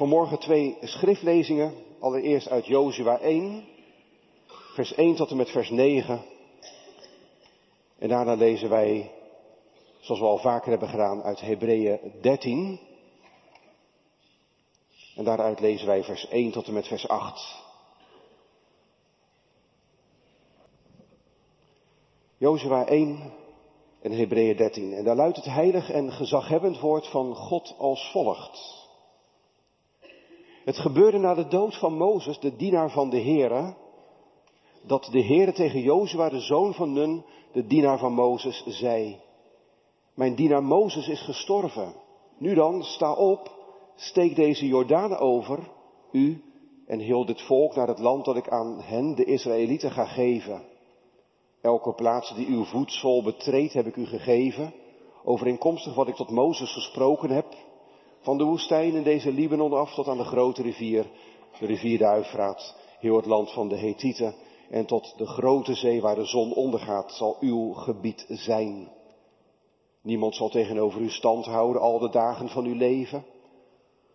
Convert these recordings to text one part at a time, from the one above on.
Vanmorgen twee schriftlezingen. Allereerst uit Jozua 1, vers 1 tot en met vers 9. En daarna lezen wij, zoals we al vaker hebben gedaan, uit Hebreeën 13. En daaruit lezen wij vers 1 tot en met vers 8. Jozua 1 en Hebreeën 13. En daar luidt het heilig en gezaghebbend woord van God als volgt. Het gebeurde na de dood van Mozes, de dienaar van de Heere, dat de Heere tegen Jozua, de zoon van Nun, de dienaar van Mozes, zei, mijn dienaar Mozes is gestorven. Nu dan, sta op, steek deze Jordaan over, u en heel dit volk, naar het land dat ik aan hen, de Israëlieten, ga geven. Elke plaats die uw voedsel betreedt, heb ik u gegeven, overeenkomstig wat ik tot Mozes gesproken heb, van de woestijn in deze Libanon af tot aan de grote rivier, de rivier de Uifraat, heel het land van de Hethieten en tot de grote zee waar de zon ondergaat, zal uw gebied zijn. Niemand zal tegenover u stand houden al de dagen van uw leven.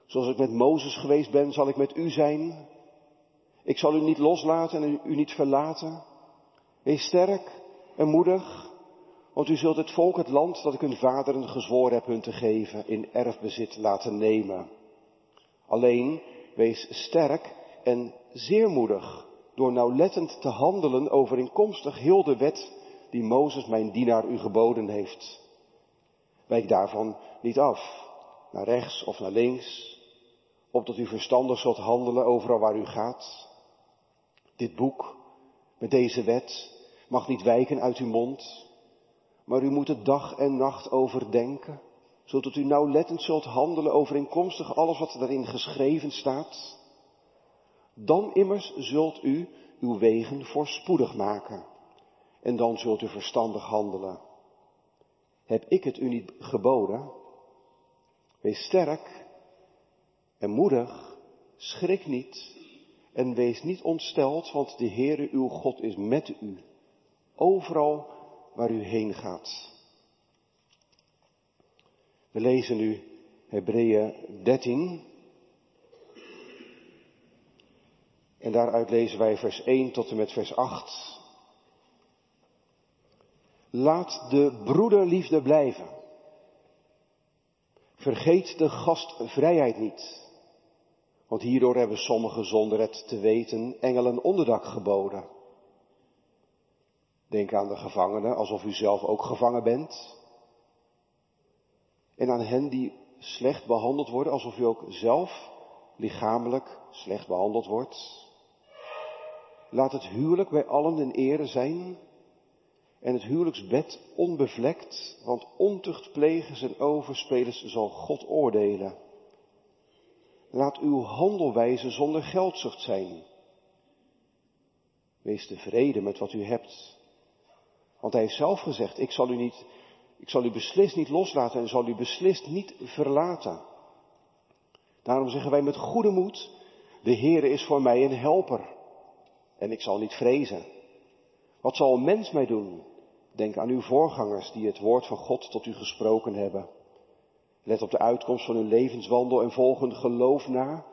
Zoals ik met Mozes geweest ben, zal ik met u zijn. Ik zal u niet loslaten en u niet verlaten. Wees sterk en moedig, want u zult het volk, het land dat ik hun vaderen gezworen heb hun te geven, in erfbezit laten nemen. Alleen wees sterk en zeer moedig door nauwlettend te handelen overeenkomstig heel de wet die Mozes mijn dienaar u geboden heeft. Wijk daarvan niet af, naar rechts of naar links, opdat u verstandig zult handelen overal waar u gaat. Dit boek, met deze wet, mag niet wijken uit uw mond, maar u moet het dag en nacht overdenken, zodat u nauwlettend zult handelen overeenkomstig alles wat erin geschreven staat. Dan immers zult u uw wegen voorspoedig maken en dan zult u verstandig handelen. Heb ik het u niet geboden? Wees sterk en moedig, schrik niet en wees niet ontsteld, want de Heere uw God is met u, overal waar u heen gaat. We lezen nu Hebreeën 13. En daaruit lezen wij vers 1 tot en met vers 8. Laat de broederliefde blijven. Vergeet de gastvrijheid niet. Want hierdoor hebben sommigen zonder het te weten engelen onderdak geboden. Denk aan de gevangenen, alsof u zelf ook gevangen bent. En aan hen die slecht behandeld worden, alsof u ook zelf lichamelijk slecht behandeld wordt. Laat het huwelijk bij allen in ere zijn en het huwelijksbed onbevlekt, want ontuchtplegers en overspelers zal God oordelen. Laat uw handelwijze zonder geldzucht zijn. Wees tevreden met wat u hebt. Want hij heeft zelf gezegd, ik zal u niet, ik zal u beslist niet loslaten en zal u beslist niet verlaten. Daarom zeggen wij met goede moed, de Heere is voor mij een helper. En ik zal niet vrezen. Wat zal een mens mij doen? Denk aan uw voorgangers die het woord van God tot u gesproken hebben. Let op de uitkomst van uw levenswandel en volg hun geloof na.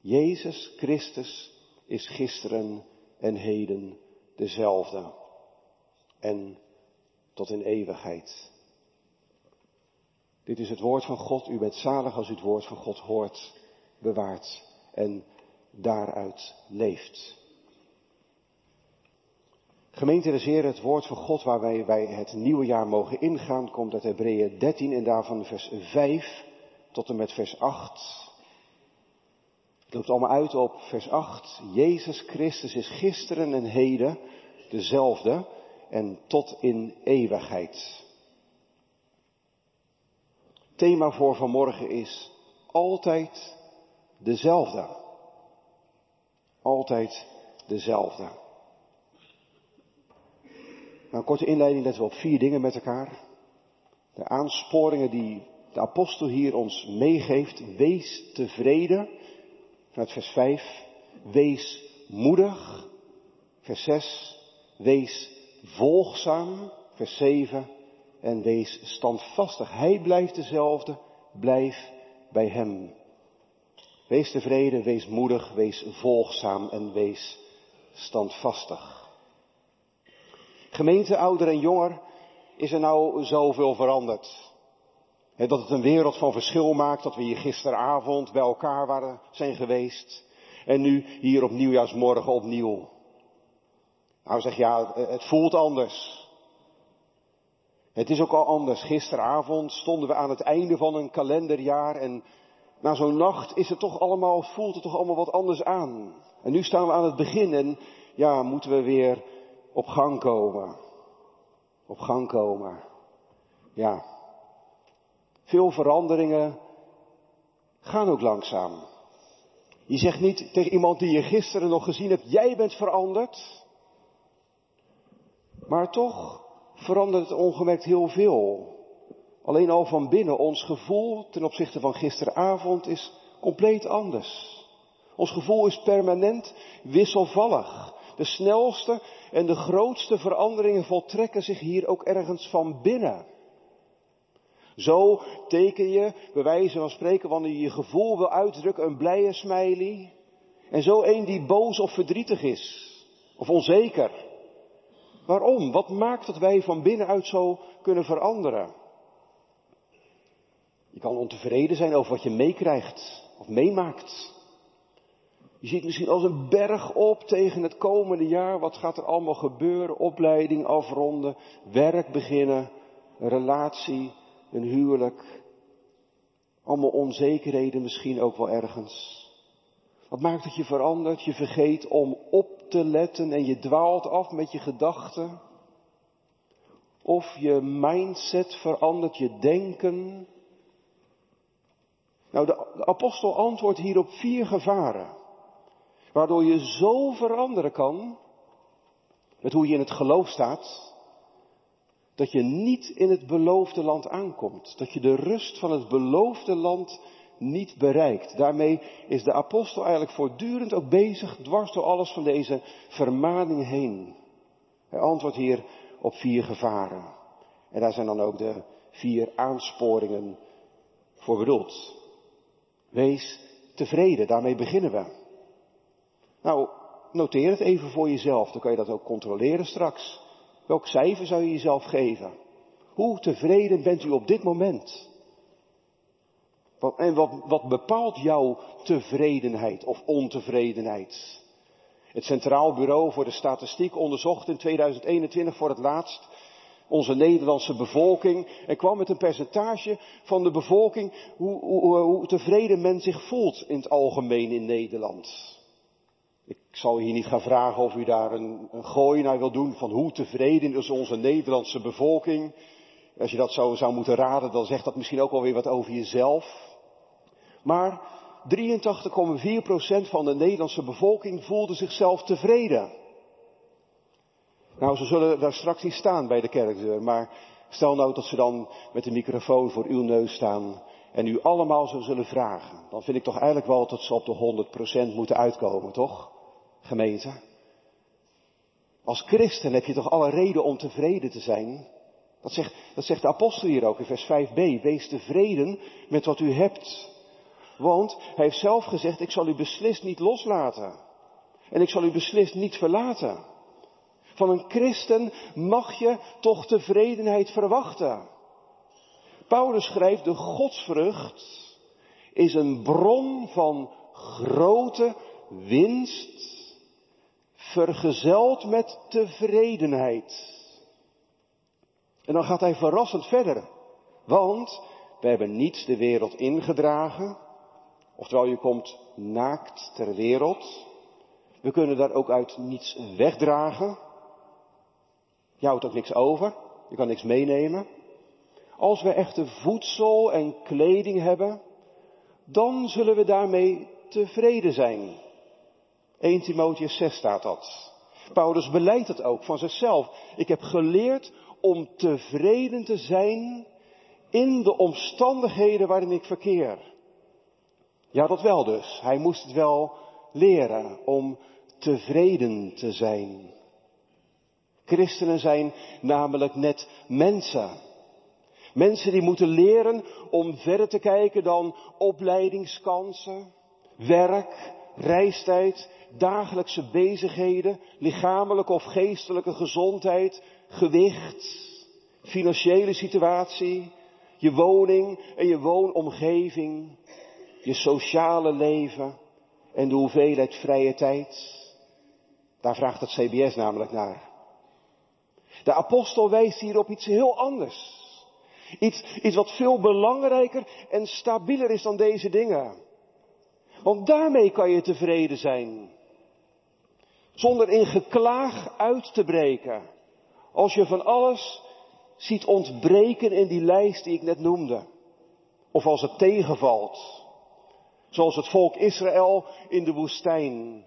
Jezus Christus is gisteren en heden dezelfde en tot in eeuwigheid. Dit is het woord van God. U bent zalig als u het woord van God hoort, bewaart en daaruit leeft. Gemeente het woord van God waar wij bij het nieuwe jaar mogen ingaan, komt uit Hebreeën 13 en daarvan vers 5 tot en met vers 8. Het loopt allemaal uit op vers 8. Jezus Christus is gisteren en heden dezelfde en tot in eeuwigheid. Thema voor vanmorgen is altijd dezelfde. Altijd dezelfde. Nou, een korte inleiding letten we op vier dingen met elkaar. De aansporingen die de apostel hier ons meegeeft. Wees tevreden. Vanuit vers 5. Wees moedig. Vers 6. Wees volgzaam, vers 7, en wees standvastig. Hij blijft dezelfde, blijf bij hem. Wees tevreden, wees moedig, wees volgzaam en wees standvastig. Gemeente, ouder en jonger, is er nou zoveel veranderd? dat het een wereld van verschil maakt dat we hier gisteravond bij elkaar waren, zijn geweest. En nu hier op nieuwjaarsmorgen opnieuw. Nou zeg ja, het voelt anders. Het is ook al anders. Gisteravond stonden we aan het einde van een kalenderjaar en na zo'n nacht is het toch allemaal, voelt het toch allemaal wat anders aan. En nu staan we aan het begin en ja, moeten we weer op gang komen. Op gang komen. Ja. Veel veranderingen gaan ook langzaam. Je zegt niet tegen iemand die je gisteren nog gezien hebt, jij bent veranderd. Maar toch verandert het ongemerkt heel veel. Alleen al van binnen, ons gevoel ten opzichte van gisteravond is compleet anders. Ons gevoel is permanent wisselvallig. De snelste en de grootste veranderingen voltrekken zich hier ook ergens van binnen. Zo teken je, bij wijze van spreken, wanneer je je gevoel wil uitdrukken, een blije smiley. En zo een die boos of verdrietig is. Of onzeker. Waarom? Wat maakt dat wij van binnenuit zo kunnen veranderen? Je kan ontevreden zijn over wat je meekrijgt of meemaakt. Je ziet misschien als een berg op tegen het komende jaar. Wat gaat er allemaal gebeuren? Opleiding afronden, werk beginnen, een relatie, een huwelijk. Allemaal onzekerheden misschien ook wel ergens. Wat maakt dat je verandert? Je vergeet om op te letten en je dwaalt af met je gedachten. Of je mindset verandert, je denken. Nou, de, de apostel antwoordt hier op vier gevaren. Waardoor je zo veranderen kan met hoe je in het geloof staat, dat je niet in het beloofde land aankomt. Dat je de rust van het beloofde land niet bereikt. Daarmee is de apostel eigenlijk voortdurend ook bezig, dwars door alles van deze vermaning heen. Hij antwoordt hier op vier gevaren. En daar zijn dan ook de vier aansporingen voor bedoeld. Wees tevreden, daarmee beginnen we. Nou, noteer het even voor jezelf, dan kan je dat ook controleren straks. Welk cijfer zou je jezelf geven? Hoe tevreden bent u op dit moment? En wat, wat bepaalt jouw tevredenheid of ontevredenheid? Het Centraal Bureau voor de Statistiek onderzocht in 2021 voor het laatst onze Nederlandse bevolking en kwam met een percentage van de bevolking hoe, hoe, hoe tevreden men zich voelt in het algemeen in Nederland. Ik zal hier niet gaan vragen of u daar een, een gooi naar wil doen van hoe tevreden is onze Nederlandse bevolking. Als je dat zo zou moeten raden, dan zegt dat misschien ook wel weer wat over jezelf. Maar 83,4% van de Nederlandse bevolking voelde zichzelf tevreden. Nou, ze zullen daar straks niet staan bij de kerkdeur, maar stel nou dat ze dan met de microfoon voor uw neus staan en u allemaal zo zullen vragen. Dan vind ik toch eigenlijk wel dat ze op de 100% moeten uitkomen, toch? Gemeente. Als christen heb je toch alle reden om tevreden te zijn? Dat zegt, dat zegt de apostel hier ook in vers 5b. Wees tevreden met wat u hebt. Want hij heeft zelf gezegd, ik zal u beslist niet loslaten. En ik zal u beslist niet verlaten. Van een christen mag je toch tevredenheid verwachten. Paulus schrijft, de godsvrucht is een bron van grote winst, vergezeld met tevredenheid. En dan gaat hij verrassend verder. Want we hebben niets de wereld ingedragen, Oftewel, je komt naakt ter wereld. We kunnen daar ook uit niets wegdragen. Je houdt ook niks over. Je kan niks meenemen. Als we echte voedsel en kleding hebben, dan zullen we daarmee tevreden zijn. 1 Timotheus 6 staat dat. Paulus beleidt het ook van zichzelf. Ik heb geleerd om tevreden te zijn in de omstandigheden waarin ik verkeer. Ja, dat wel dus. Hij moest het wel leren om tevreden te zijn. Christenen zijn namelijk net mensen. Mensen die moeten leren om verder te kijken dan opleidingskansen, werk, reistijd, dagelijkse bezigheden, lichamelijke of geestelijke gezondheid, gewicht, financiële situatie, je woning en je woonomgeving, je sociale leven en de hoeveelheid vrije tijd. Daar vraagt het CBS namelijk naar. De apostel wijst hier op iets heel anders. Iets, wat veel belangrijker en stabieler is dan deze dingen. Want daarmee kan je tevreden zijn. Zonder in geklaag uit te breken. Als je van alles ziet ontbreken in die lijst die ik net noemde. Of als het tegenvalt. Zoals het volk Israël in de woestijn.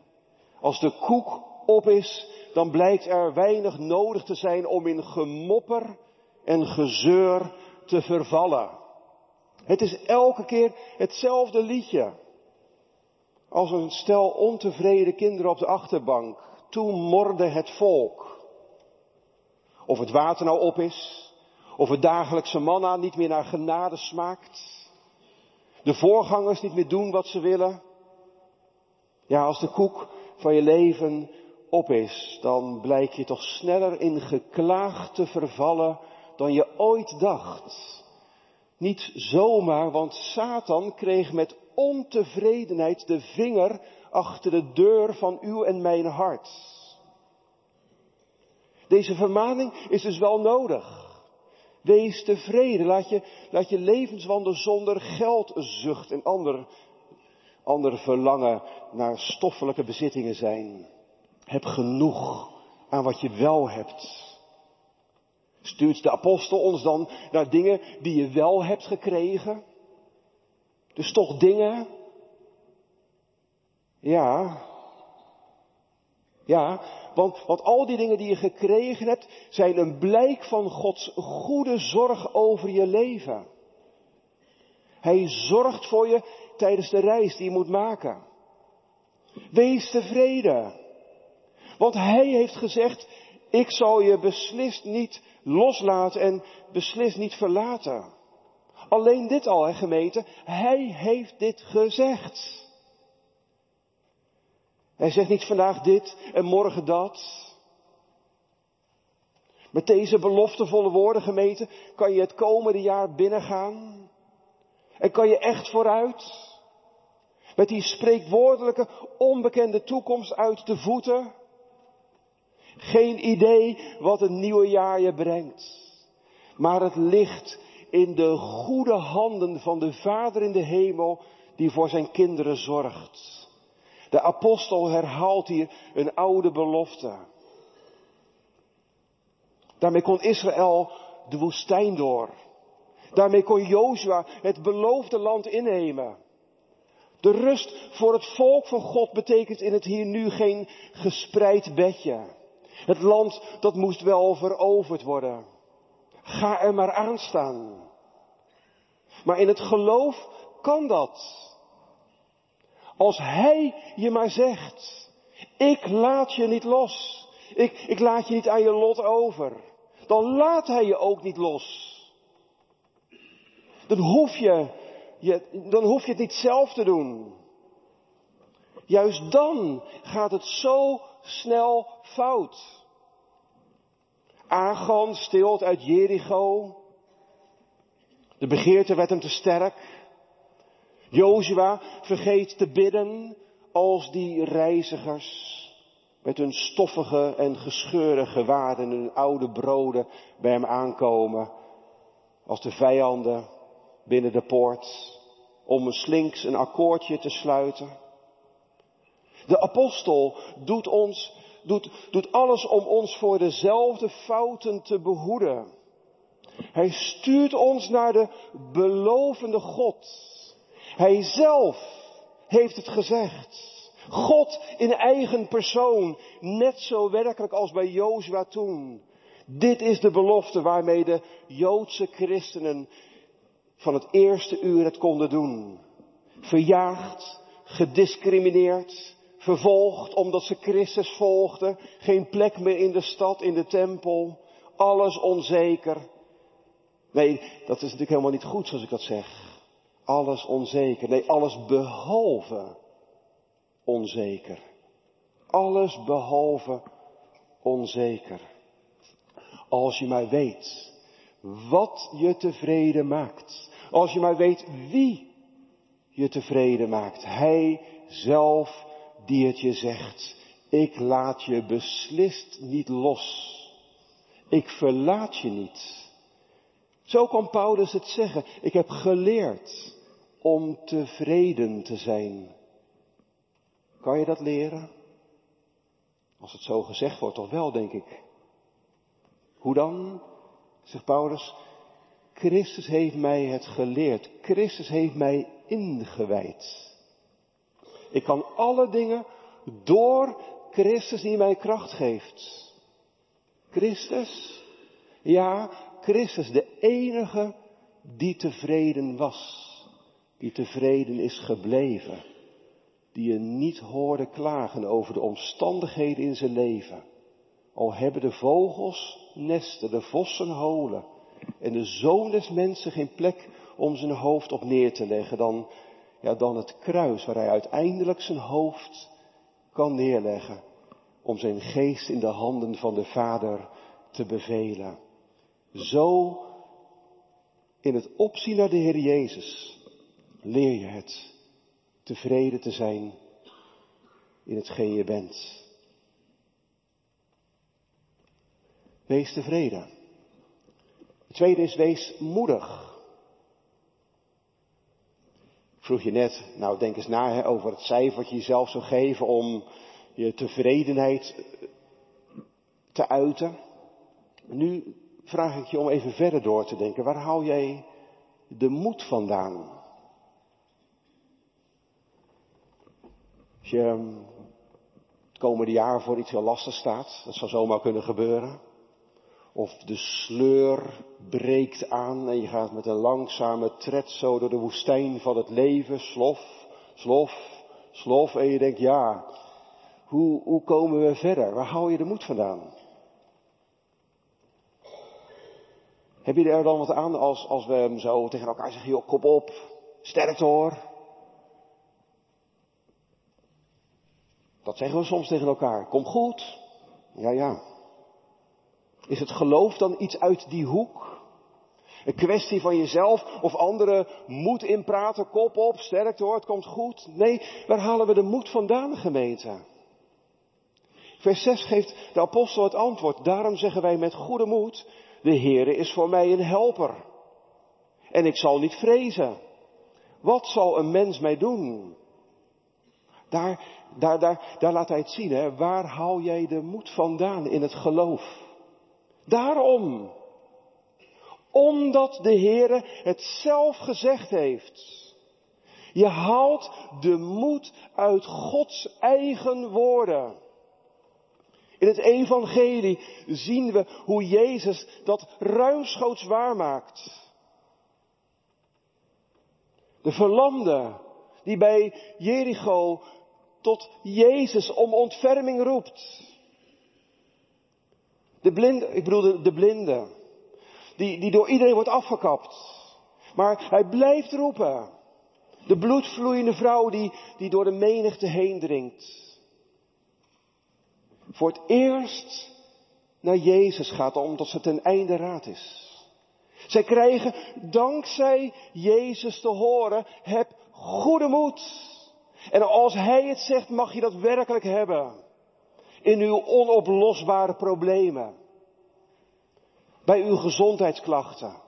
Als de koek op is, dan blijkt er weinig nodig te zijn om in gemopper en gezeur te vervallen. Het is elke keer hetzelfde liedje. Als een stel ontevreden kinderen op de achterbank. Toen morde het volk. Of het water nou op is. Of het dagelijkse manna niet meer naar genade smaakt. De voorgangers niet meer doen wat ze willen. Ja, als de koek van je leven op is, dan blijk je toch sneller in geklaag te vervallen dan je ooit dacht. Niet zomaar, want Satan kreeg met ontevredenheid de vinger achter de deur van uw en mijn hart. Deze vermaning is dus wel nodig. Wees tevreden. Laat je, laat je levenswandel zonder geldzucht en ander, ander verlangen naar stoffelijke bezittingen zijn. Heb genoeg aan wat je wel hebt. Stuurt de apostel ons dan naar dingen die je wel hebt gekregen? Dus toch dingen? Ja. Ja, want, al die dingen die je gekregen hebt zijn een blijk van Gods goede zorg over je leven. Hij zorgt voor je tijdens de reis die je moet maken. Wees tevreden. Want hij heeft gezegd, ik zal je beslist niet loslaten en beslist niet verlaten. Alleen dit al, hè. Hij heeft dit gezegd. Hij zegt niet vandaag dit en morgen dat. Met deze beloftevolle woorden, gemeente, kan je het komende jaar binnengaan. En kan je echt vooruit. Met die spreekwoordelijke, onbekende toekomst uit de voeten. Geen idee wat het nieuwe jaar je brengt. Maar het ligt in de goede handen van de Vader in de hemel die voor zijn kinderen zorgt. De apostel herhaalt hier een oude belofte. Daarmee kon Israël de woestijn door. Daarmee kon Jozua het beloofde land innemen. De rust voor het volk van God betekent in het hier nu geen gespreid bedje. Het land dat moest wel veroverd worden. Ga er maar aan staan. Maar in het geloof kan dat. Als Hij je maar zegt, ik laat je niet los. Ik, ik laat je niet aan je lot over. Dan laat Hij je ook niet los. Dan hoef je, je, dan hoef je het niet zelf te doen. Juist dan gaat het zo snel fout. Agon stilt uit Jericho. De begeerte werd hem te sterk. Jozua vergeet te bidden als die reizigers met hun stoffige en gescheurde gewaden en hun oude broden bij hem aankomen. Als de vijanden binnen de poort om slinks een akkoordje te sluiten. De apostel doet ons, doet, doet alles om ons voor dezelfde fouten te behoeden. Hij stuurt ons naar de belovende God. Hij zelf heeft het gezegd. God in eigen persoon, net zo werkelijk als bij Jozua toen. Dit is de belofte waarmee de Joodse christenen van het eerste uur het konden doen. Verjaagd, gediscrimineerd, vervolgd omdat ze Christus volgden, geen plek meer in de stad, in de tempel, alles onzeker. Nee, dat is natuurlijk helemaal niet goed zoals ik dat zeg. Alles onzeker. Nee, alles behalve onzeker. Alles behalve onzeker. Als je maar weet wat je tevreden maakt. Als je maar weet wie je tevreden maakt. Hij zelf die het je zegt. Ik laat je beslist niet los. Ik verlaat je niet. Zo kan Paulus het zeggen. Ik heb geleerd om tevreden te zijn. Kan je dat leren? Als het zo gezegd wordt, toch wel, denk ik. Hoe dan? Zegt Paulus. Christus heeft mij het geleerd. Christus heeft mij ingewijd. Ik kan alle dingen door Christus die mij kracht geeft. Christus? Ja, Christus, de enige die tevreden was. Die tevreden is gebleven. Die je niet hoorde klagen over de omstandigheden in zijn leven. Al hebben de vogels nesten, de vossen holen. En de zoon des mensen geen plek om zijn hoofd op neer te leggen dan, ja, dan het kruis waar hij uiteindelijk zijn hoofd kan neerleggen. Om zijn geest in de handen van de Vader te bevelen. Zo in het opzien naar de Heer Jezus leer je het tevreden te zijn in hetgeen je bent. Wees tevreden. Het tweede is wees moedig. Ik vroeg je net, nou denk eens na hè, over het cijfertje je zelf zou geven om je tevredenheid te uiten. Nu vraag ik je om even verder door te denken. Waar haal jij de moed vandaan? Als je ehm, het komende jaar voor iets heel lastig staat, dat zou zomaar kunnen gebeuren. Of de sleur breekt aan en je gaat met een langzame tred zo door de woestijn van het leven, slof, slof, slof. En je denkt, ja, hoe, hoe komen we verder? Waar haal je de moed vandaan? Heb je er dan wat aan als, als we zo tegen elkaar zeggen, joh, kop op, sterkte hoor. Dat zeggen we soms tegen elkaar. Kom goed. Ja, ja. Is het geloof dan iets uit die hoek? Een kwestie van jezelf of anderen moed inpraten, kop op, sterkte hoor, het komt goed. Nee, waar halen we de moed vandaan, gemeente? Vers 6 geeft de apostel het antwoord. Daarom zeggen wij met goede moed, de Heere is voor mij een helper. En ik zal niet vrezen. Wat zal een mens mij doen? Daar, daar, daar, daar laat hij het zien, hè. Waar haal jij de moed vandaan in het geloof? Daarom. Omdat de Heere het zelf gezegd heeft. Je haalt de moed uit Gods eigen woorden. In het evangelie zien we hoe Jezus dat ruimschoots waarmaakt. De verlamde die bij Jericho tot Jezus om ontferming roept. De blinde, ik bedoel de, de blinde, die, die door iedereen wordt afgekapt. Maar hij blijft roepen. De bloedvloeiende vrouw die, die door de menigte heen dringt voor het eerst naar Jezus gaat omdat ze ten einde raad is. Zij krijgen dankzij Jezus te horen, heb goede moed. En als Hij het zegt, mag je dat werkelijk hebben. In uw onoplosbare problemen. Bij uw gezondheidsklachten.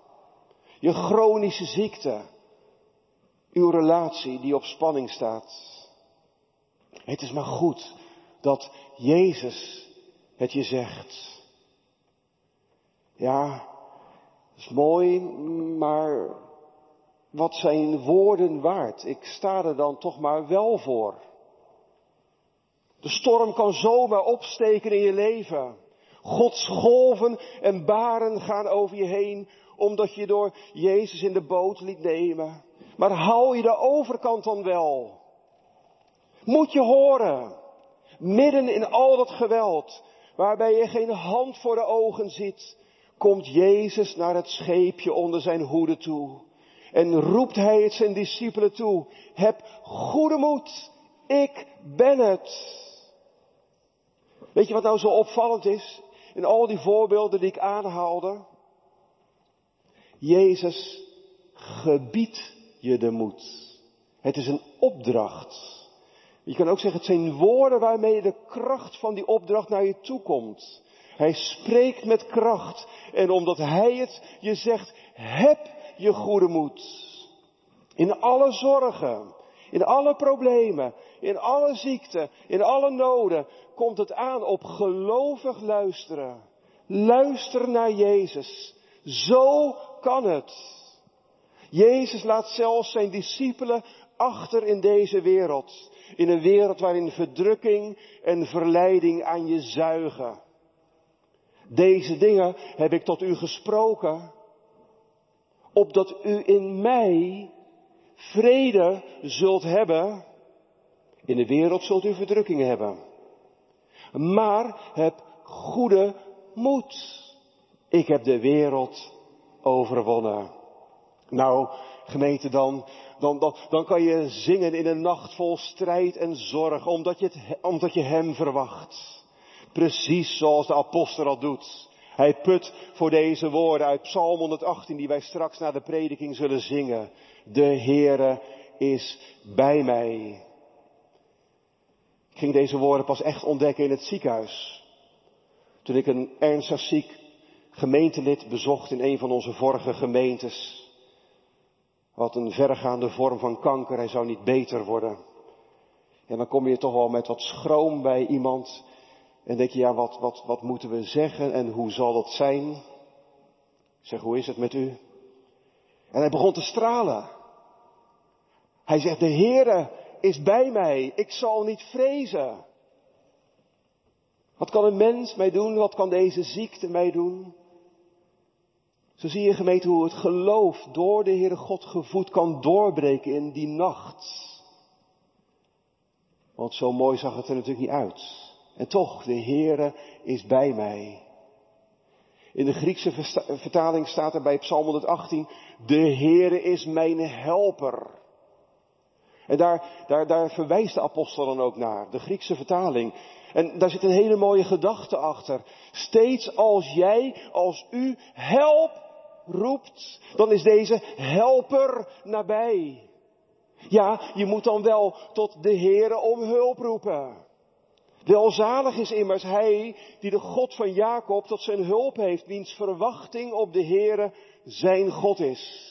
Je chronische ziekte. Uw relatie die op spanning staat. Het is maar goed dat Jezus het je zegt. Ja, dat is mooi, maar wat zijn woorden waard? Ik sta er dan toch maar wel voor. De storm kan zomaar opsteken in je leven. Gods golven en baren gaan over je heen, omdat je door Jezus in de boot liet nemen. Maar hou je de overkant dan wel? Moet je horen Midden in al dat geweld, waarbij je geen hand voor de ogen ziet, komt Jezus naar het scheepje onder zijn hoede toe. En roept hij het zijn discipelen toe. Heb goede moed. Ik ben het. Weet je wat nou zo opvallend is? In al die voorbeelden die ik aanhaalde. Jezus gebiedt je de moed. Het is een opdracht. Je kan ook zeggen, het zijn woorden waarmee de kracht van die opdracht naar je toe komt. Hij spreekt met kracht. En omdat hij het je zegt, heb je goede moed. In alle zorgen, in alle problemen, in alle ziekten, in alle noden komt het aan op gelovig luisteren. Luister naar Jezus. Zo kan het. Jezus laat zelfs zijn discipelen achter in deze wereld. In een wereld waarin verdrukking en verleiding aan je zuigen. Deze dingen heb ik tot u gesproken, opdat u in mij vrede zult hebben. In de wereld zult u verdrukking hebben. Maar heb goede moed. Ik heb de wereld overwonnen. Nou, gemeente, dan, dan, dan, kan je zingen in een nacht vol strijd en zorg, omdat je, het, omdat je Hem verwacht. Precies zoals de apostel dat doet. Hij put voor deze woorden uit Psalm 118, die wij straks na de prediking zullen zingen. De Heere is bij mij. Ik ging deze woorden pas echt ontdekken in het ziekenhuis. Toen ik een ernstig ziek gemeentelid bezocht in een van onze vorige gemeentes. Wat een vergaande vorm van kanker, hij zou niet beter worden. En dan kom je toch wel met wat schroom bij iemand. En denk je, ja, wat, wat, wat moeten we zeggen en hoe zal dat zijn? Ik zeg, hoe is het met u? En hij begon te stralen. Hij zegt, de Heere is bij mij, ik zal niet vrezen. Wat kan een mens mij doen? Wat kan deze ziekte mij doen? Zo zie je gemeente hoe het geloof door de Heere God gevoed kan doorbreken in die nacht. Want zo mooi zag het er natuurlijk niet uit. En toch, de Heere is bij mij. In de Griekse vertaling staat er bij Psalm 118, de Heere is mijn helper. En daar, daar, daar verwijst de apostel dan ook naar, de Griekse vertaling. En daar zit een hele mooie gedachte achter. Steeds als jij, als u help roept, dan is deze helper nabij. Ja, je moet dan wel tot de Heere om hulp roepen. Welzalig is immers hij die de God van Jacob tot zijn hulp heeft, wiens verwachting op de Heere zijn God is.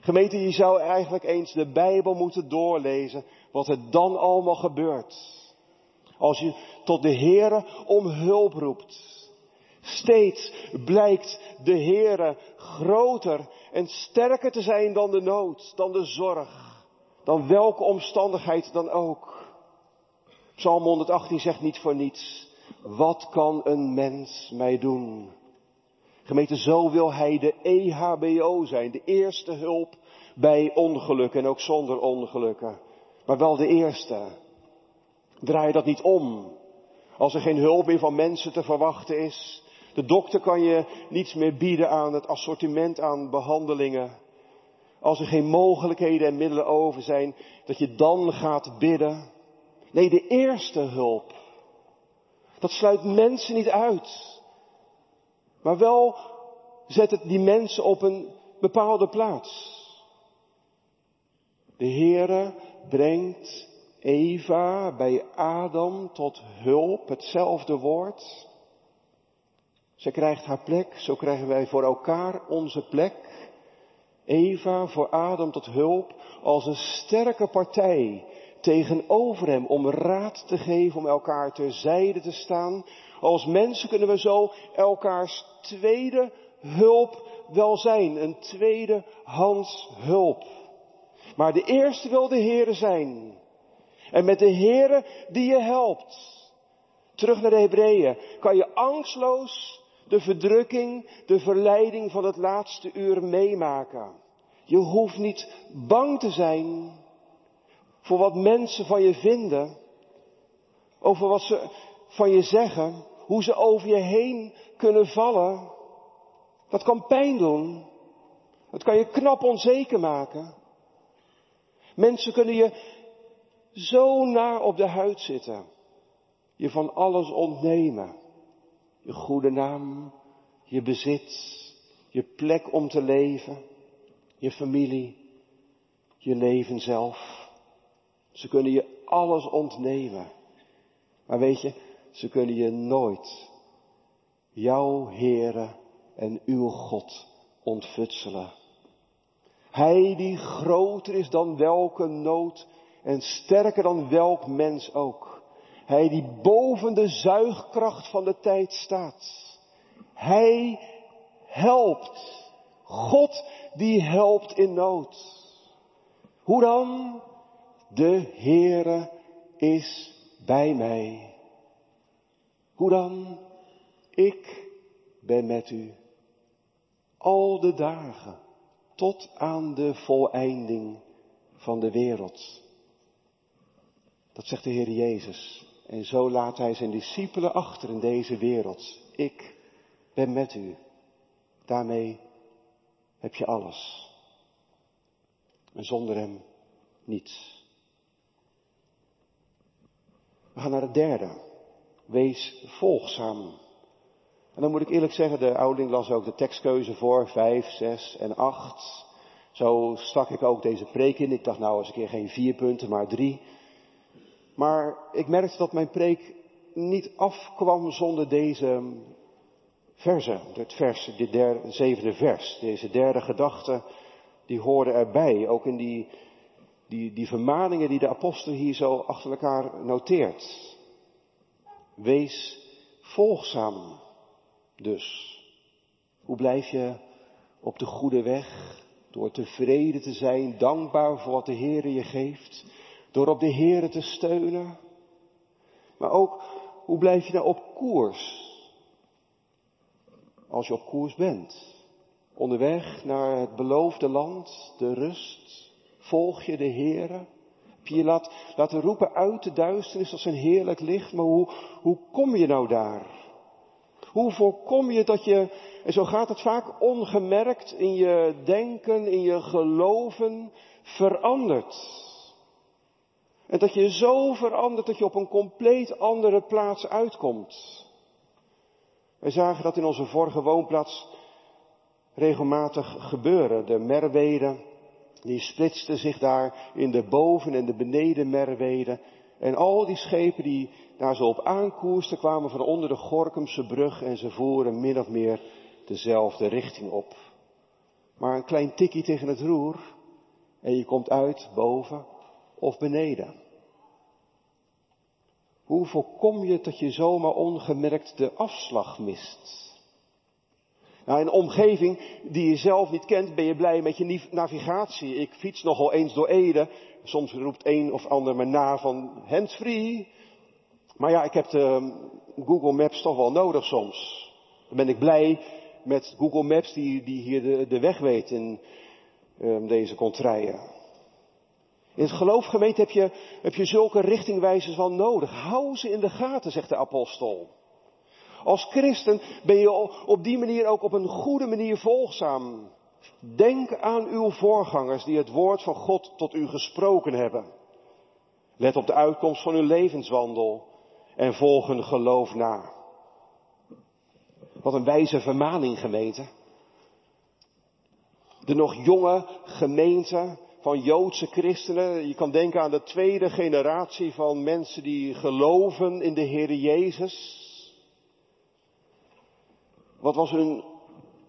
Gemeente, je zou eigenlijk eens de Bijbel moeten doorlezen, wat er dan allemaal gebeurt. Als je tot de Heere om hulp roept. Steeds blijkt de Heere groter en sterker te zijn dan de nood, dan de zorg, dan welke omstandigheid dan ook. Psalm 118 zegt niet voor niets. Wat kan een mens mij doen? Gemeente, zo wil hij de EHBO zijn, de eerste hulp bij ongelukken en ook zonder ongelukken. Maar wel de eerste. Draai dat niet om. Als er geen hulp meer van mensen te verwachten is. De dokter kan je niets meer bieden aan het assortiment aan behandelingen. Als er geen mogelijkheden en middelen over zijn, dat je dan gaat bidden. Nee, de eerste hulp. Dat sluit mensen niet uit. Maar wel zet het die mensen op een bepaalde plaats. De Heere brengt Eva bij Adam tot hulp, hetzelfde woord. Ze krijgt haar plek, zo krijgen wij voor elkaar onze plek. Eva voor Adam tot hulp als een sterke partij tegenover hem om raad te geven, om elkaar terzijde te staan. Als mensen kunnen we zo elkaars tweede hulp wel zijn, een tweede hands hulp. Maar de eerste wil de Heere zijn. En met de Heere die je helpt. Terug naar de Hebreeën. Kan je angstloos de verdrukking, de verleiding van het laatste uur meemaken. Je hoeft niet bang te zijn voor wat mensen van je vinden, over wat ze van je zeggen, hoe ze over je heen kunnen vallen. Dat kan pijn doen. Dat kan je knap onzeker maken. Mensen kunnen je zo na op de huid zitten. Je van alles ontnemen. Je goede naam, je bezit, je plek om te leven, je familie, je leven zelf. Ze kunnen je alles ontnemen. Maar weet je, ze kunnen je nooit jouw Heere en uw God ontfutselen. Hij die groter is dan welke nood en sterker dan welk mens ook. Hij die boven de zuigkracht van de tijd staat. Hij helpt. God die helpt in nood. Hoe dan? De Heere is bij mij. Hoe dan? Ik ben met u. Al de dagen tot aan de voleinding van de wereld. Dat zegt de Heer Jezus. En zo laat Hij zijn discipelen achter in deze wereld. Ik ben met u. Daarmee heb je alles. En zonder Hem niets. We gaan naar het derde. Wees volgzaam. En dan moet ik eerlijk zeggen, de ouding las ook de tekstkeuze voor, vijf, zes en acht. Zo stak ik ook deze preek in. Ik dacht nou eens een keer geen vier punten, maar drie. Maar ik merkte dat mijn preek niet afkwam zonder deze verse. Het vers, dit derde, zevende vers. Deze derde gedachte, die hoorde erbij. Ook in die, die, die vermaningen die de apostel hier zo achter elkaar noteert. Wees volgzaam dus. Hoe blijf je op de goede weg? Door tevreden te zijn, dankbaar voor wat de Heer je geeft. Door op de Heer te steunen. Maar ook, hoe blijf je nou op koers? Als je op koers bent. Onderweg naar het beloofde land, de rust. Volg je de Heer? Heb je je laat, laten roepen uit de duisternis als een heerlijk licht. Maar hoe, hoe kom je nou daar? Hoe voorkom je dat je, en zo gaat het vaak ongemerkt in je denken, in je geloven, verandert. En dat je zo verandert dat je op een compleet andere plaats uitkomt. Wij zagen dat in onze vorige woonplaats regelmatig gebeuren. De Merwede, die splitste zich daar in de boven- en de beneden Merwede. En al die schepen die daar zo op aankoersten kwamen van onder de Gorkumse brug en ze voeren min of meer dezelfde richting op. Maar een klein tikje tegen het roer en je komt uit boven of beneden. Hoe voorkom je dat je zomaar ongemerkt de afslag mist? Nou, in een omgeving die je zelf niet kent, ben je blij met je navigatie. Ik fiets nogal eens door Ede. Soms roept een of ander me na van handsfree. Maar ja, ik heb de Google Maps toch wel nodig soms. Dan ben ik blij met Google Maps die, die hier de, de weg weet in um, deze contraien. In het geloofgemeente heb je, heb je zulke richtingwijzers wel nodig. Hou ze in de gaten, zegt de apostel. Als christen ben je op die manier ook op een goede manier volgzaam. Denk aan uw voorgangers die het woord van God tot u gesproken hebben. Let op de uitkomst van uw levenswandel en volg hun geloof na. Wat een wijze vermaning, gemeente. De nog jonge gemeente van Joodse christenen. Je kan denken aan de tweede generatie van mensen die geloven in de Heer Jezus. Wat was hun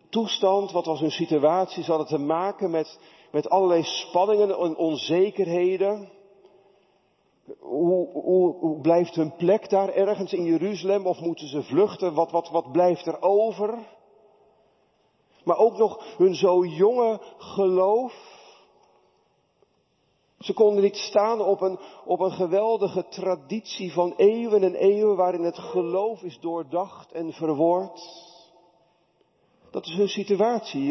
toestand? Wat was hun situatie? Ze hadden te maken met, met allerlei spanningen en onzekerheden. Hoe, hoe, hoe, blijft hun plek daar ergens in Jeruzalem? Of moeten ze vluchten? Wat, wat, wat blijft er over? Maar ook nog hun zo jonge geloof. Ze konden niet staan op een, op een geweldige traditie van eeuwen en eeuwen waarin het geloof is doordacht en verwoord. Dat is hun situatie.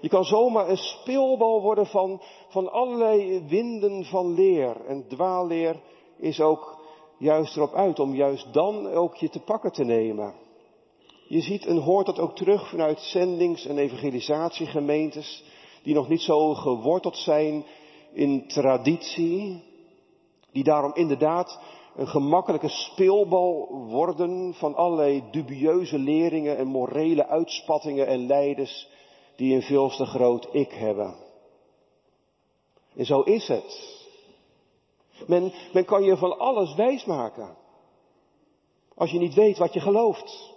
Je, kan zomaar een speelbal worden van, van allerlei winden van leer. En dwaalleer is ook juist erop uit om juist dan ook je te pakken te nemen. Je ziet en hoort dat ook terug vanuit zendings- en evangelisatiegemeentes die nog niet zo geworteld zijn in traditie. Die daarom inderdaad een gemakkelijke speelbal worden van allerlei dubieuze leringen en morele uitspattingen en leiders die een veel te groot ik hebben. En zo is het. Men, men kan je van alles wijsmaken. Als je niet weet wat je gelooft.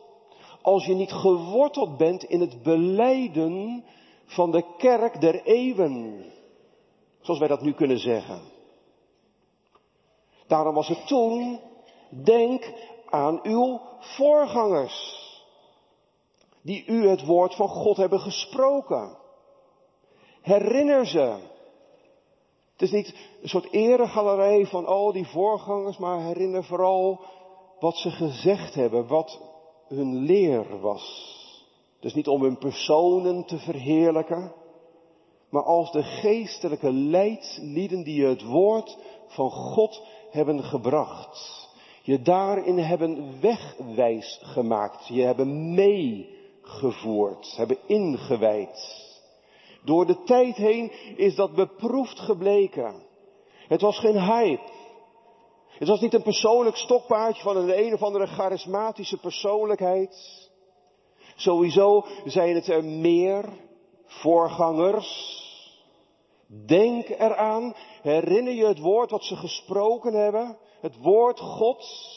Als je niet geworteld bent in het beleiden van de kerk der eeuwen. Zoals wij dat nu kunnen zeggen. Daarom was het toen, denk aan uw voorgangers. Die u het woord van God hebben gesproken. Herinner ze. Het is niet een soort eregalerij van al die voorgangers, maar herinner vooral wat ze gezegd hebben, wat hun leer was. Dus niet om hun personen te verheerlijken, maar als de geestelijke leidslieden die het woord van God hebben gebracht. Je daarin hebben wegwijs gemaakt. Je hebben meegevoerd, hebben ingewijd. Door de tijd heen is dat beproefd gebleken. Het was geen hype. Het was niet een persoonlijk stokpaardje van een een of andere charismatische persoonlijkheid. Sowieso zijn het er meer voorgangers. Denk eraan, herinner je het woord wat ze gesproken hebben, het woord Gods.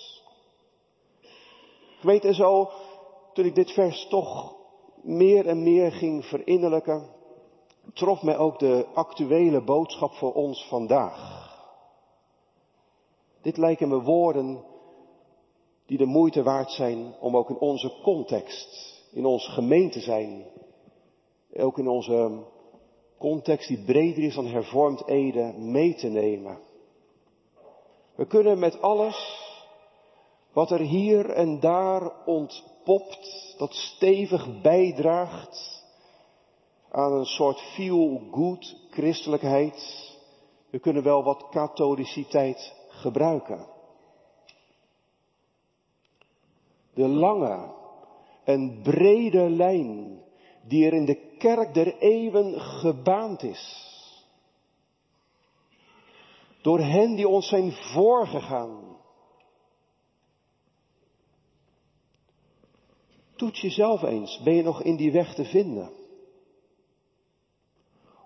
weet en zo, toen ik dit vers toch meer en meer ging verinnerlijken, trof mij ook de actuele boodschap voor ons vandaag. Dit lijken me woorden die de moeite waard zijn om ook in onze context, in onze gemeente zijn, ook in onze context die breder is dan hervormd Ede, mee te nemen. We kunnen met alles wat er hier en daar ontpopt, dat stevig bijdraagt aan een soort feel-good christelijkheid, we kunnen wel wat katholiciteit gebruiken. De lange en brede lijn die er in de kerk der eeuwen gebaand is. Door hen die ons zijn voorgegaan. Toets jezelf eens, ben je nog in die weg te vinden?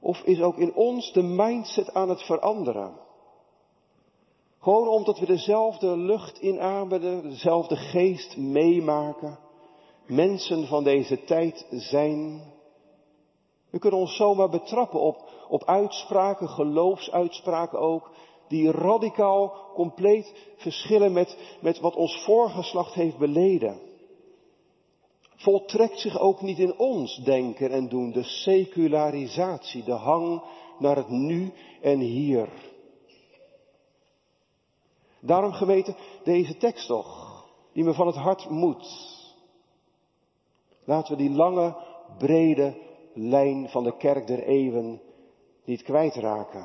Of is ook in ons de mindset aan het veranderen? Gewoon omdat we dezelfde lucht inademen, dezelfde geest meemaken. Mensen van deze tijd zijn. We kunnen ons zomaar betrappen op, op uitspraken, geloofsuitspraken ook, die radicaal compleet verschillen met, met wat ons voorgeslacht heeft beleden. Voltrekt zich ook niet in ons denken en doen de secularisatie, de hang naar het nu en hier. Daarom geweten deze tekst toch, die me van het hart moet. Laten we die lange, brede lijn van de kerk der eeuwen niet kwijtraken.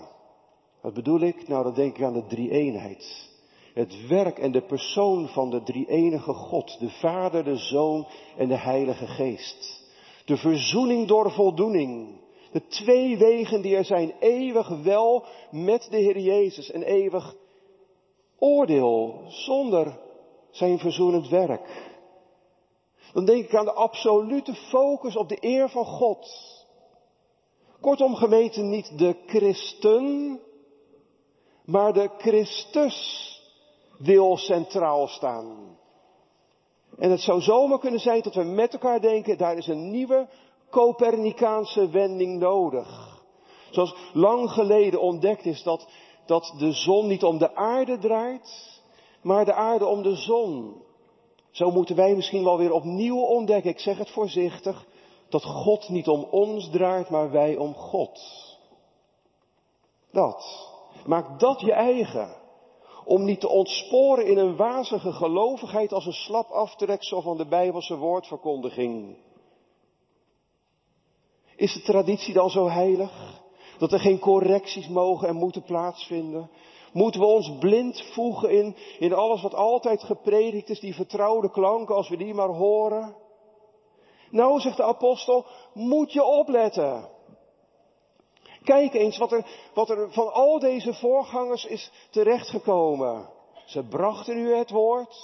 Wat bedoel ik? Nou, dan denk ik aan de drie-eenheid. Het werk en de persoon van de drie-enige God, de Vader, de Zoon en de Heilige Geest. De verzoening door voldoening. De twee wegen die er zijn, eeuwig wel met de Heer Jezus en eeuwig oordeel zonder zijn verzoenend werk. Dan denk ik aan de absolute focus op de eer van God. Kortom gemeten niet de christen, maar de Christus wil centraal staan. En het zou zomaar kunnen zijn dat we met elkaar denken, daar is een nieuwe Copernicaanse wending nodig. Zoals lang geleden ontdekt is dat dat de zon niet om de aarde draait, maar de aarde om de zon. Zo moeten wij misschien wel weer opnieuw ontdekken, ik zeg het voorzichtig, dat God niet om ons draait, maar wij om God. Dat. Maak dat je eigen. Om niet te ontsporen in een wazige gelovigheid als een slap aftreksel van de Bijbelse woordverkondiging. Is de traditie dan zo heilig? Dat er geen correcties mogen en moeten plaatsvinden. Moeten we ons blind voegen in, in alles wat altijd gepredikt is, die vertrouwde klanken, als we die maar horen? Nou, zegt de apostel, moet je opletten. Kijk eens wat er, wat er van al deze voorgangers is terechtgekomen. Ze brachten u het woord.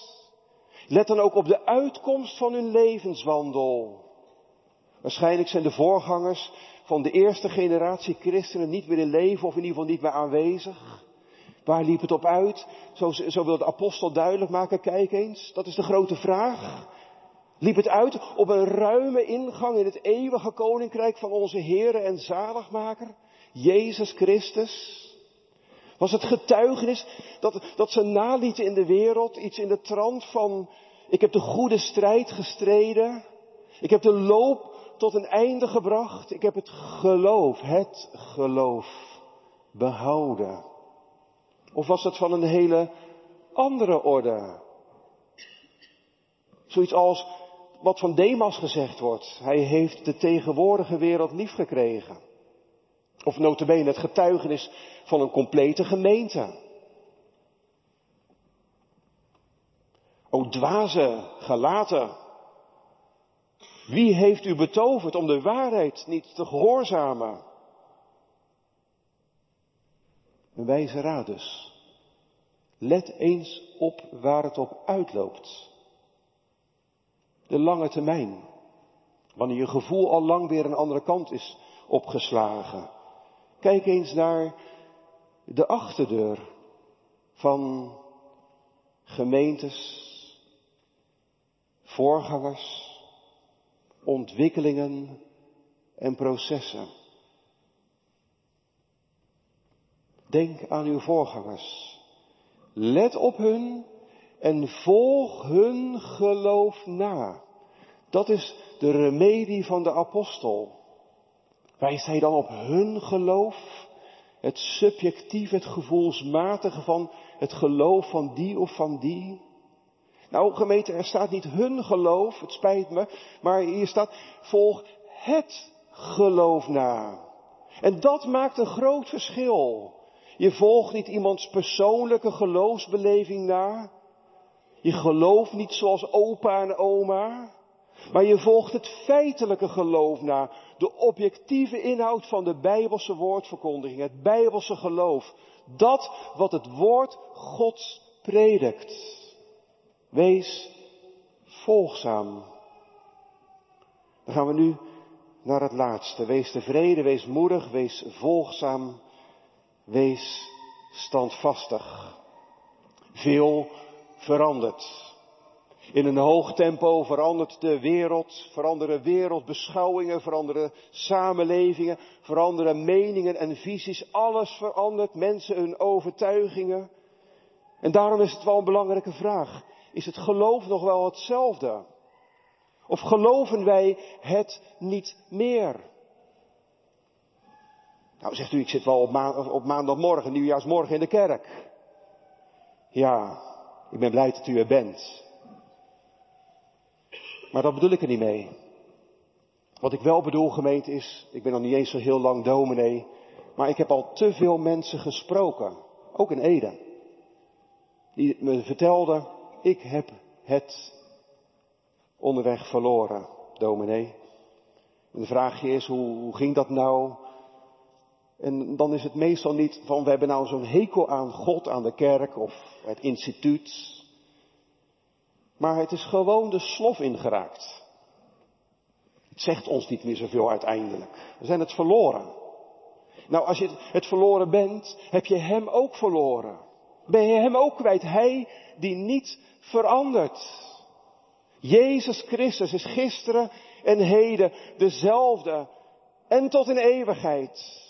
Let dan ook op de uitkomst van hun levenswandel. Waarschijnlijk zijn de voorgangers van de eerste generatie christenen niet meer in leven of in ieder geval niet meer aanwezig. Waar liep het op uit? Zo, zo wil de apostel duidelijk maken, kijk eens, dat is de grote vraag. Liep het uit op een ruime ingang in het eeuwige koninkrijk van onze Heere en Zaligmaker, Jezus Christus? Was het getuigenis dat, dat ze nalieten in de wereld, iets in de trant van, ik heb de goede strijd gestreden, ik heb de loop tot een einde gebracht, ik heb het geloof, het geloof behouden. Of was het van een hele andere orde? Zoiets als wat van Demas gezegd wordt. Hij heeft de tegenwoordige wereld lief gekregen. Of notabene het getuigenis van een complete gemeente. O dwaze gelaten. Wie heeft u betoverd om de waarheid niet te gehoorzamen? Een wijze raad dus. Let eens op waar het op uitloopt. De lange termijn. Wanneer je gevoel al lang weer een andere kant is opgeslagen. Kijk eens naar de achterdeur van gemeentes, voorgangers, ontwikkelingen en processen. Denk aan uw voorgangers. Let op hun en volg hun geloof na. Dat is de remedie van de apostel. Wijst hij dan op hun geloof? Het subjectief, het gevoelsmatige van het geloof van die of van die? Nou, gemeente, er staat niet hun geloof, het spijt me, maar hier staat volg het geloof na. En dat maakt een groot verschil. Je volgt niet iemands persoonlijke geloofsbeleving na. Je gelooft niet zoals opa en oma. Maar je volgt het feitelijke geloof na. De objectieve inhoud van de Bijbelse woordverkondiging. Het Bijbelse geloof. Dat wat het woord Gods predikt. Wees volgzaam. Dan gaan we nu naar het laatste. Wees tevreden, wees moedig, wees volgzaam, wees standvastig. Veel verandert. In een hoog tempo verandert de wereld, veranderen wereldbeschouwingen, veranderen samenlevingen, veranderen meningen en visies. Alles verandert, mensen hun overtuigingen. En daarom is het wel een belangrijke vraag. Is het geloof nog wel hetzelfde? Of geloven wij het niet meer? Nou, zegt u, ik zit wel op, op maandagmorgen, nieuwjaarsmorgen in de kerk. Ja, ik ben blij dat u er bent. Maar dat bedoel ik er niet mee. Wat ik wel bedoel, gemeente, is, ik ben nog niet eens zo heel lang dominee, maar ik heb al te veel mensen gesproken, ook in Ede, die me vertelden, ik heb het onderweg verloren, dominee. En de vraag is, hoe, hoe ging dat nou? En dan is het meestal niet van, we hebben nou zo'n hekel aan God, aan de kerk of het instituut. Maar het is gewoon de slof ingeraakt. Het zegt ons niet meer zoveel uiteindelijk. We zijn het verloren. Nou, als je het verloren bent, heb je hem ook verloren. Ben je hem ook kwijt? Hij die niet verandert. Jezus Christus is gisteren en heden dezelfde en tot in eeuwigheid.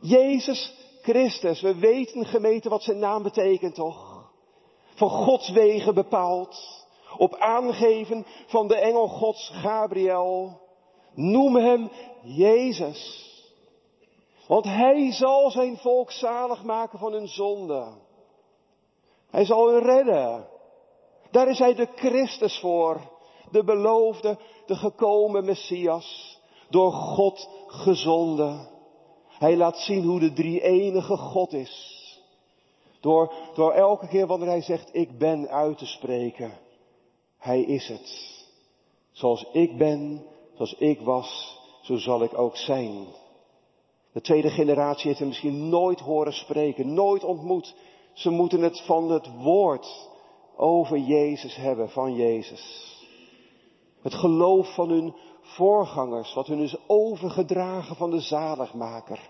Jezus Christus, we weten gemeten wat zijn naam betekent toch? Van Gods wegen bepaald, op aangeven van de engel Gods Gabriel. Noem hem Jezus. Want hij zal zijn volk zalig maken van hun zonde. Hij zal hen redden. Daar is hij de Christus voor. De beloofde, de gekomen Messias. Door God gezonden. Hij laat zien hoe de drie enige God is. Door, door elke keer wanneer hij zegt, ik ben uit te spreken. Hij is het. Zoals ik ben, zoals ik was, zo zal ik ook zijn. De tweede generatie heeft hem misschien nooit horen spreken, nooit ontmoet. Ze moeten het van het woord over Jezus hebben, van Jezus. Het geloof van hun voorgangers, wat hun is overgedragen van de zaligmaker.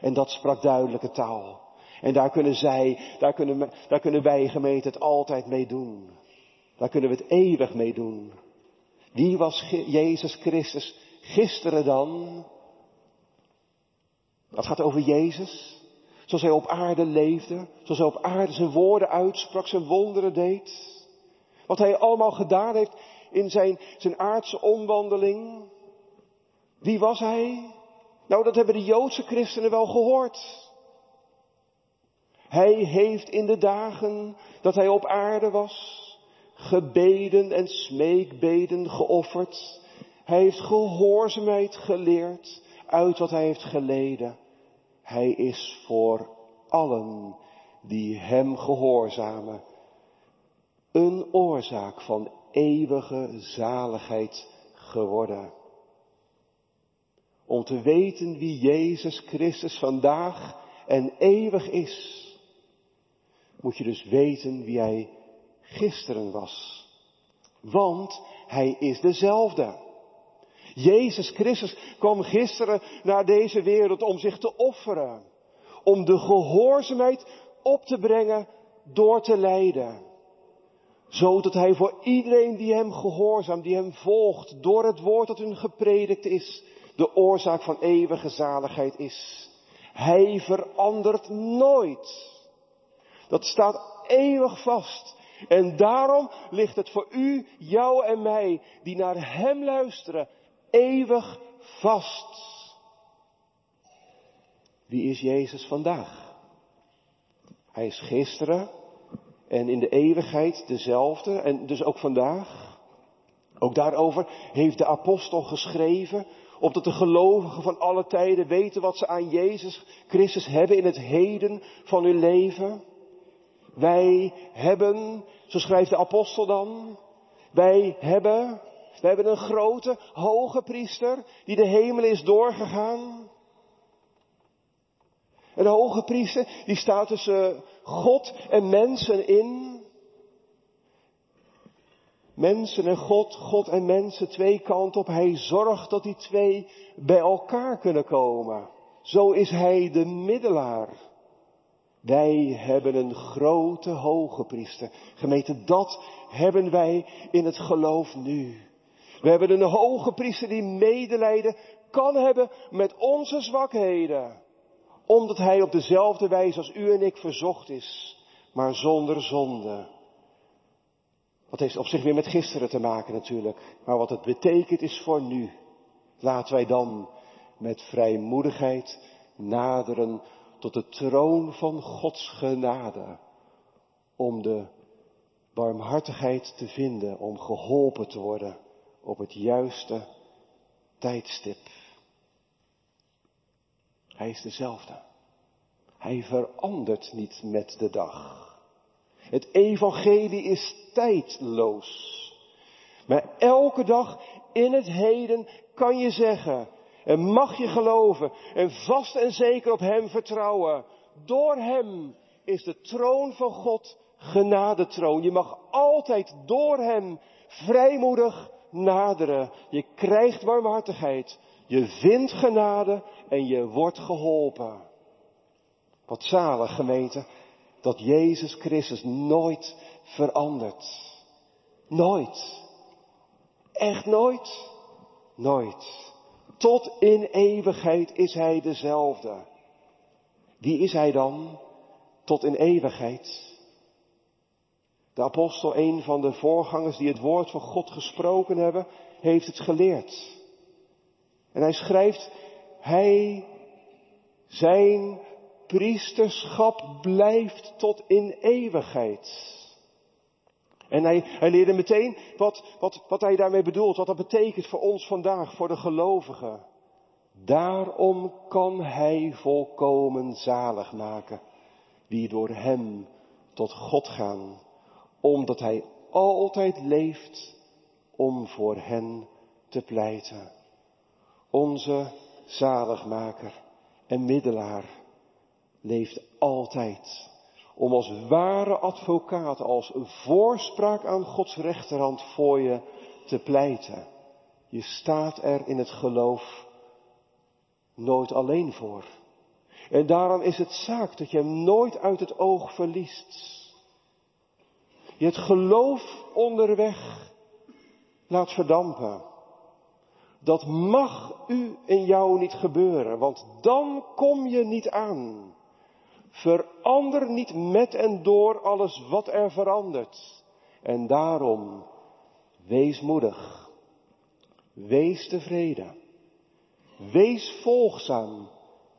En dat sprak duidelijke taal. En daar kunnen zij, daar kunnen, daar kunnen wij gemeente het altijd mee doen. Daar kunnen we het eeuwig mee doen. Wie was Jezus Christus gisteren dan? Dat gaat over Jezus. Zoals hij op aarde leefde. Zoals hij op aarde zijn woorden uitsprak, zijn wonderen deed. Wat hij allemaal gedaan heeft in zijn, zijn aardse omwandeling. Wie was hij? Nou, dat hebben de Joodse christenen wel gehoord. Hij heeft in de dagen dat hij op aarde was, gebeden en smeekbeden geofferd. Hij heeft gehoorzaamheid geleerd uit wat hij heeft geleden. Hij is voor allen die hem gehoorzamen een oorzaak van eeuwige zaligheid geworden. Om te weten wie Jezus Christus vandaag en eeuwig is, moet je dus weten wie hij gisteren was. Want hij is dezelfde. Jezus Christus kwam gisteren naar deze wereld om zich te offeren. Om de gehoorzaamheid op te brengen door te lijden. Zodat hij voor iedereen die hem gehoorzaamt, die hem volgt, door het woord dat hun gepredikt is, de oorzaak van eeuwige zaligheid is. Hij verandert nooit. Dat staat eeuwig vast. En daarom ligt het voor u, jou en mij, die naar Hem luisteren, eeuwig vast. Wie is Jezus vandaag? Hij is gisteren en in de eeuwigheid dezelfde en dus ook vandaag. Ook daarover heeft de apostel geschreven, opdat de gelovigen van alle tijden weten wat ze aan Jezus Christus hebben in het heden van hun leven. Wij hebben, zo schrijft de apostel dan, wij hebben, wij hebben een grote, hoge priester die de hemel is doorgegaan. Een hoge priester die staat tussen God en mensen in. Mensen en God, God en mensen, twee kanten op. Hij zorgt dat die twee bij elkaar kunnen komen. Zo is hij de middelaar. Wij hebben een grote hoge priester. Gemeente, dat hebben wij in het geloof nu. We hebben een hoge priester die medelijden kan hebben met onze zwakheden. Omdat hij op dezelfde wijze als u en ik verzocht is, maar zonder zonde. Wat heeft op zich weer met gisteren te maken natuurlijk. Maar wat het betekent is voor nu. Laten wij dan met vrijmoedigheid naderen tot de troon van Gods genade. Om de barmhartigheid te vinden, om geholpen te worden op het juiste tijdstip. Hij is dezelfde. Hij verandert niet met de dag. Het evangelie is tijdloos. Maar elke dag in het heden kan je zeggen, en mag je geloven en vast en zeker op Hem vertrouwen. Door Hem is de troon van God genadetroon. Je mag altijd door Hem vrijmoedig naderen. Je krijgt warmhartigheid. Je vindt genade en je wordt geholpen. Wat zalig gemeente dat Jezus Christus nooit verandert. Nooit. Echt nooit. Nooit. Tot in eeuwigheid is hij dezelfde. Wie is hij dan? Tot in eeuwigheid. De apostel, een van de voorgangers die het woord van God gesproken hebben, heeft het geleerd. En hij schrijft, hij, zijn priesterschap blijft tot in eeuwigheid. En hij, hij leerde meteen wat, wat, wat hij daarmee bedoelt, wat dat betekent voor ons vandaag, voor de gelovigen. Daarom kan hij volkomen zalig maken, die door hem tot God gaan, omdat hij altijd leeft om voor hen te pleiten. Onze zaligmaker en middelaar leeft altijd om als ware advocaat, als voorspraak aan Gods rechterhand voor je te pleiten. Je staat er in het geloof nooit alleen voor. En daarom is het zaak dat je hem nooit uit het oog verliest. Je het geloof onderweg laat verdampen. Dat mag u en jou niet gebeuren, want dan kom je niet aan. Verander niet met en door alles wat er verandert. En daarom, wees moedig. Wees tevreden. Wees volgzaam.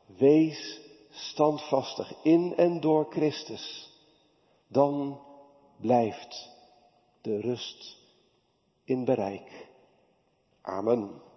Wees standvastig in en door Christus. Dan blijft de rust in bereik. Amen.